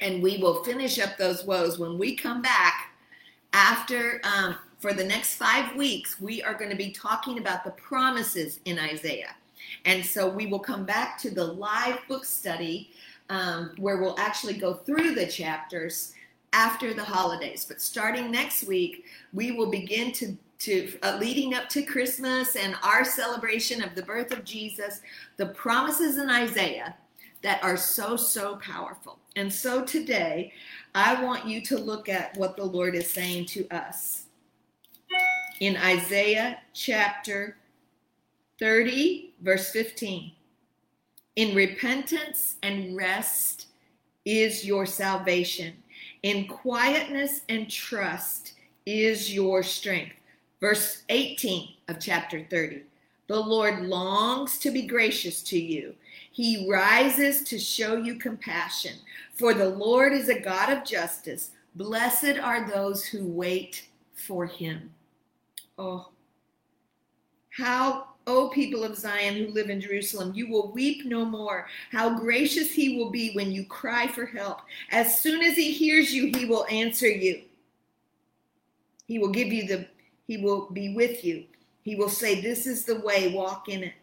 And we will finish up those woes when we come back after um, for the next five weeks, we are going to be talking about the promises in Isaiah. And so we will come back to the live book study um, where we'll actually go through the chapters after the holidays. But starting next week, we will begin to to uh, leading up to Christmas and our celebration of the birth of Jesus, the promises in Isaiah that are so so powerful. And so today, I want you to look at what the Lord is saying to us. In Isaiah chapter 30 verse 15. In repentance and rest is your salvation. In quietness and trust is your strength. Verse 18 of chapter 30. The Lord longs to be gracious to you. He rises to show you compassion. For the Lord is a God of justice. Blessed are those who wait for him. Oh, how O people of Zion who live in Jerusalem, you will weep no more. How gracious he will be when you cry for help. As soon as he hears you, he will answer you. He will give you the, he will be with you. He will say, This is the way, walk in it.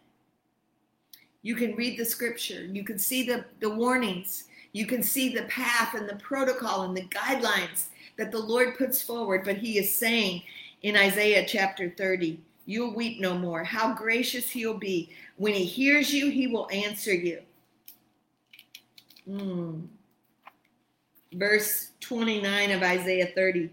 You can read the scripture, you can see the, the warnings, you can see the path and the protocol and the guidelines that the Lord puts forward. But he is saying in Isaiah chapter 30, You'll weep no more. How gracious he'll be. When he hears you, he will answer you. Mm. Verse 29 of Isaiah 30.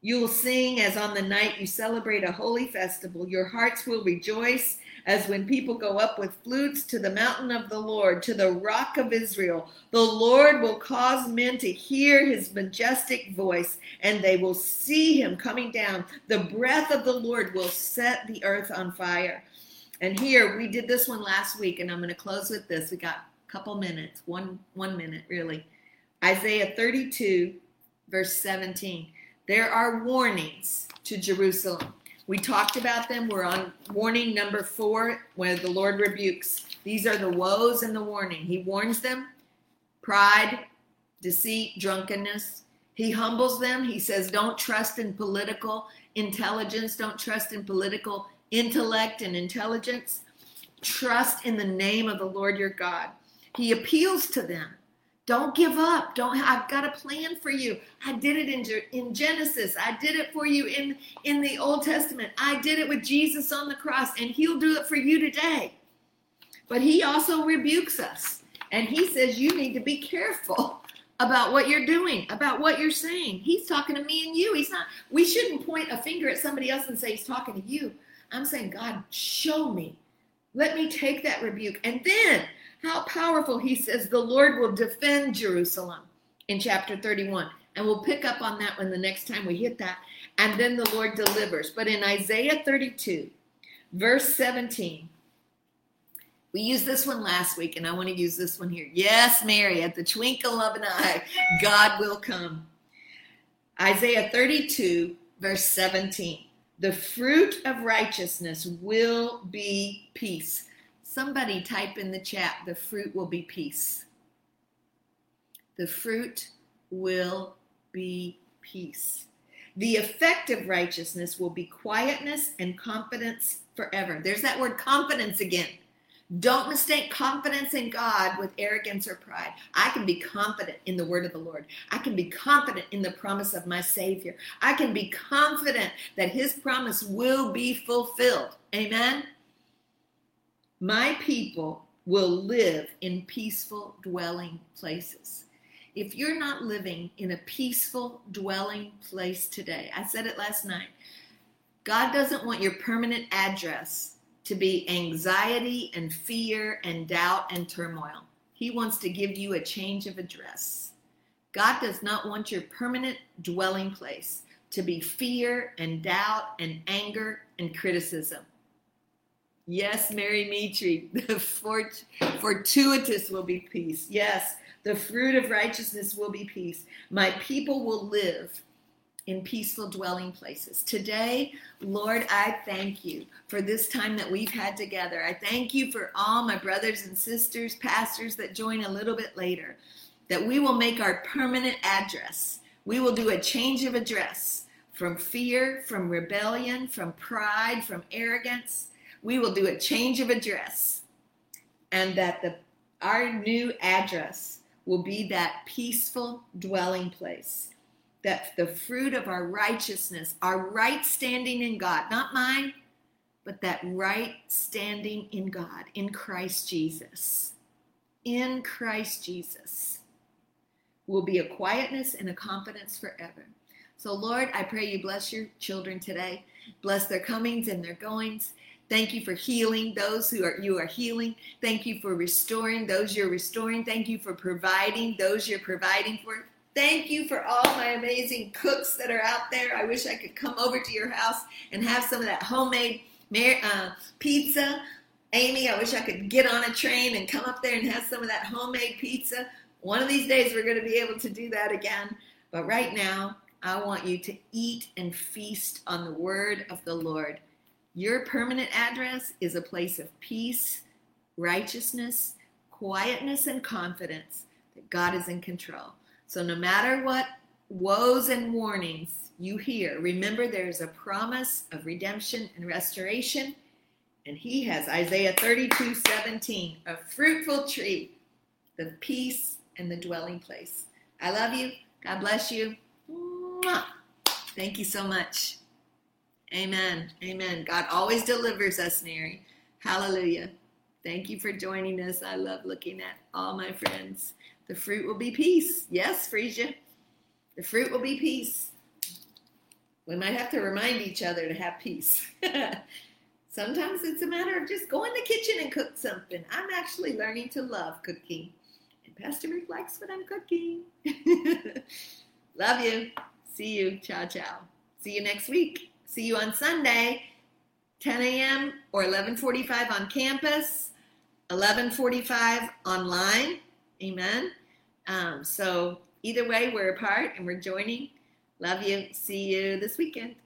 You will sing as on the night you celebrate a holy festival. Your hearts will rejoice as when people go up with flutes to the mountain of the Lord, to the rock of Israel. The Lord will cause men to hear his majestic voice, and they will see him coming down. The breath of the Lord will set the earth on fire. And here we did this one last week, and I'm going to close with this. We got a couple minutes, one one minute really. Isaiah 32, verse 17. There are warnings to Jerusalem. We talked about them. We're on warning number four, where the Lord rebukes. These are the woes and the warning. He warns them pride, deceit, drunkenness. He humbles them. He says, Don't trust in political intelligence, don't trust in political intellect and intelligence. Trust in the name of the Lord your God. He appeals to them. Don't give up. Don't. I've got a plan for you. I did it in in Genesis. I did it for you in in the Old Testament. I did it with Jesus on the cross, and He'll do it for you today. But He also rebukes us, and He says you need to be careful (laughs) about what you're doing, about what you're saying. He's talking to me and you. He's not. We shouldn't point a finger at somebody else and say He's talking to you. I'm saying, God, show me. Let me take that rebuke, and then how powerful he says the Lord will defend Jerusalem in chapter 31. And we'll pick up on that when the next time we hit that. And then the Lord delivers. But in Isaiah 32, verse 17, we used this one last week, and I want to use this one here. Yes, Mary, at the twinkle of an eye, God will come. Isaiah 32, verse 17. The fruit of righteousness will be peace. Somebody type in the chat, the fruit will be peace. The fruit will be peace. The effect of righteousness will be quietness and confidence forever. There's that word confidence again. Don't mistake confidence in God with arrogance or pride. I can be confident in the word of the Lord. I can be confident in the promise of my Savior. I can be confident that His promise will be fulfilled. Amen. My people will live in peaceful dwelling places. If you're not living in a peaceful dwelling place today, I said it last night, God doesn't want your permanent address to be anxiety and fear and doubt and turmoil. He wants to give you a change of address. God does not want your permanent dwelling place to be fear and doubt and anger and criticism. Yes, Mary Mitri, the fort, fortuitous will be peace. Yes, the fruit of righteousness will be peace. My people will live in peaceful dwelling places. Today, Lord, I thank you for this time that we've had together. I thank you for all my brothers and sisters, pastors that join a little bit later, that we will make our permanent address. We will do a change of address from fear, from rebellion, from pride, from arrogance we will do a change of address and that the our new address will be that peaceful dwelling place. That the fruit of our righteousness, our right standing in God, not mine, but that right standing in God, in Christ Jesus. In Christ Jesus will be a quietness and a confidence forever. So, Lord, I pray you bless your children today. Bless their comings and their goings. Thank you for healing those who are you are healing. Thank you for restoring those you're restoring. Thank you for providing those you're providing for. Thank you for all my amazing cooks that are out there. I wish I could come over to your house and have some of that homemade uh, pizza. Amy, I wish I could get on a train and come up there and have some of that homemade pizza. One of these days we're going to be able to do that again. But right now, I want you to eat and feast on the word of the Lord. Your permanent address is a place of peace, righteousness, quietness, and confidence that God is in control. So, no matter what woes and warnings you hear, remember there's a promise of redemption and restoration. And He has Isaiah 32 17, a fruitful tree, the peace and the dwelling place. I love you. God bless you. Thank you so much. Amen. Amen. God always delivers us, Mary. Hallelujah. Thank you for joining us. I love looking at all my friends. The fruit will be peace. Yes, Frisia. The fruit will be peace. We might have to remind each other to have peace. (laughs) Sometimes it's a matter of just go in the kitchen and cook something. I'm actually learning to love cooking. And Pastor Rick likes what I'm cooking. (laughs) love you. See you. Ciao, ciao. See you next week. See you on Sunday, 10 a.m. or 11:45 on campus, 11:45 online. Amen. Um, so either way, we're apart and we're joining. Love you. See you this weekend.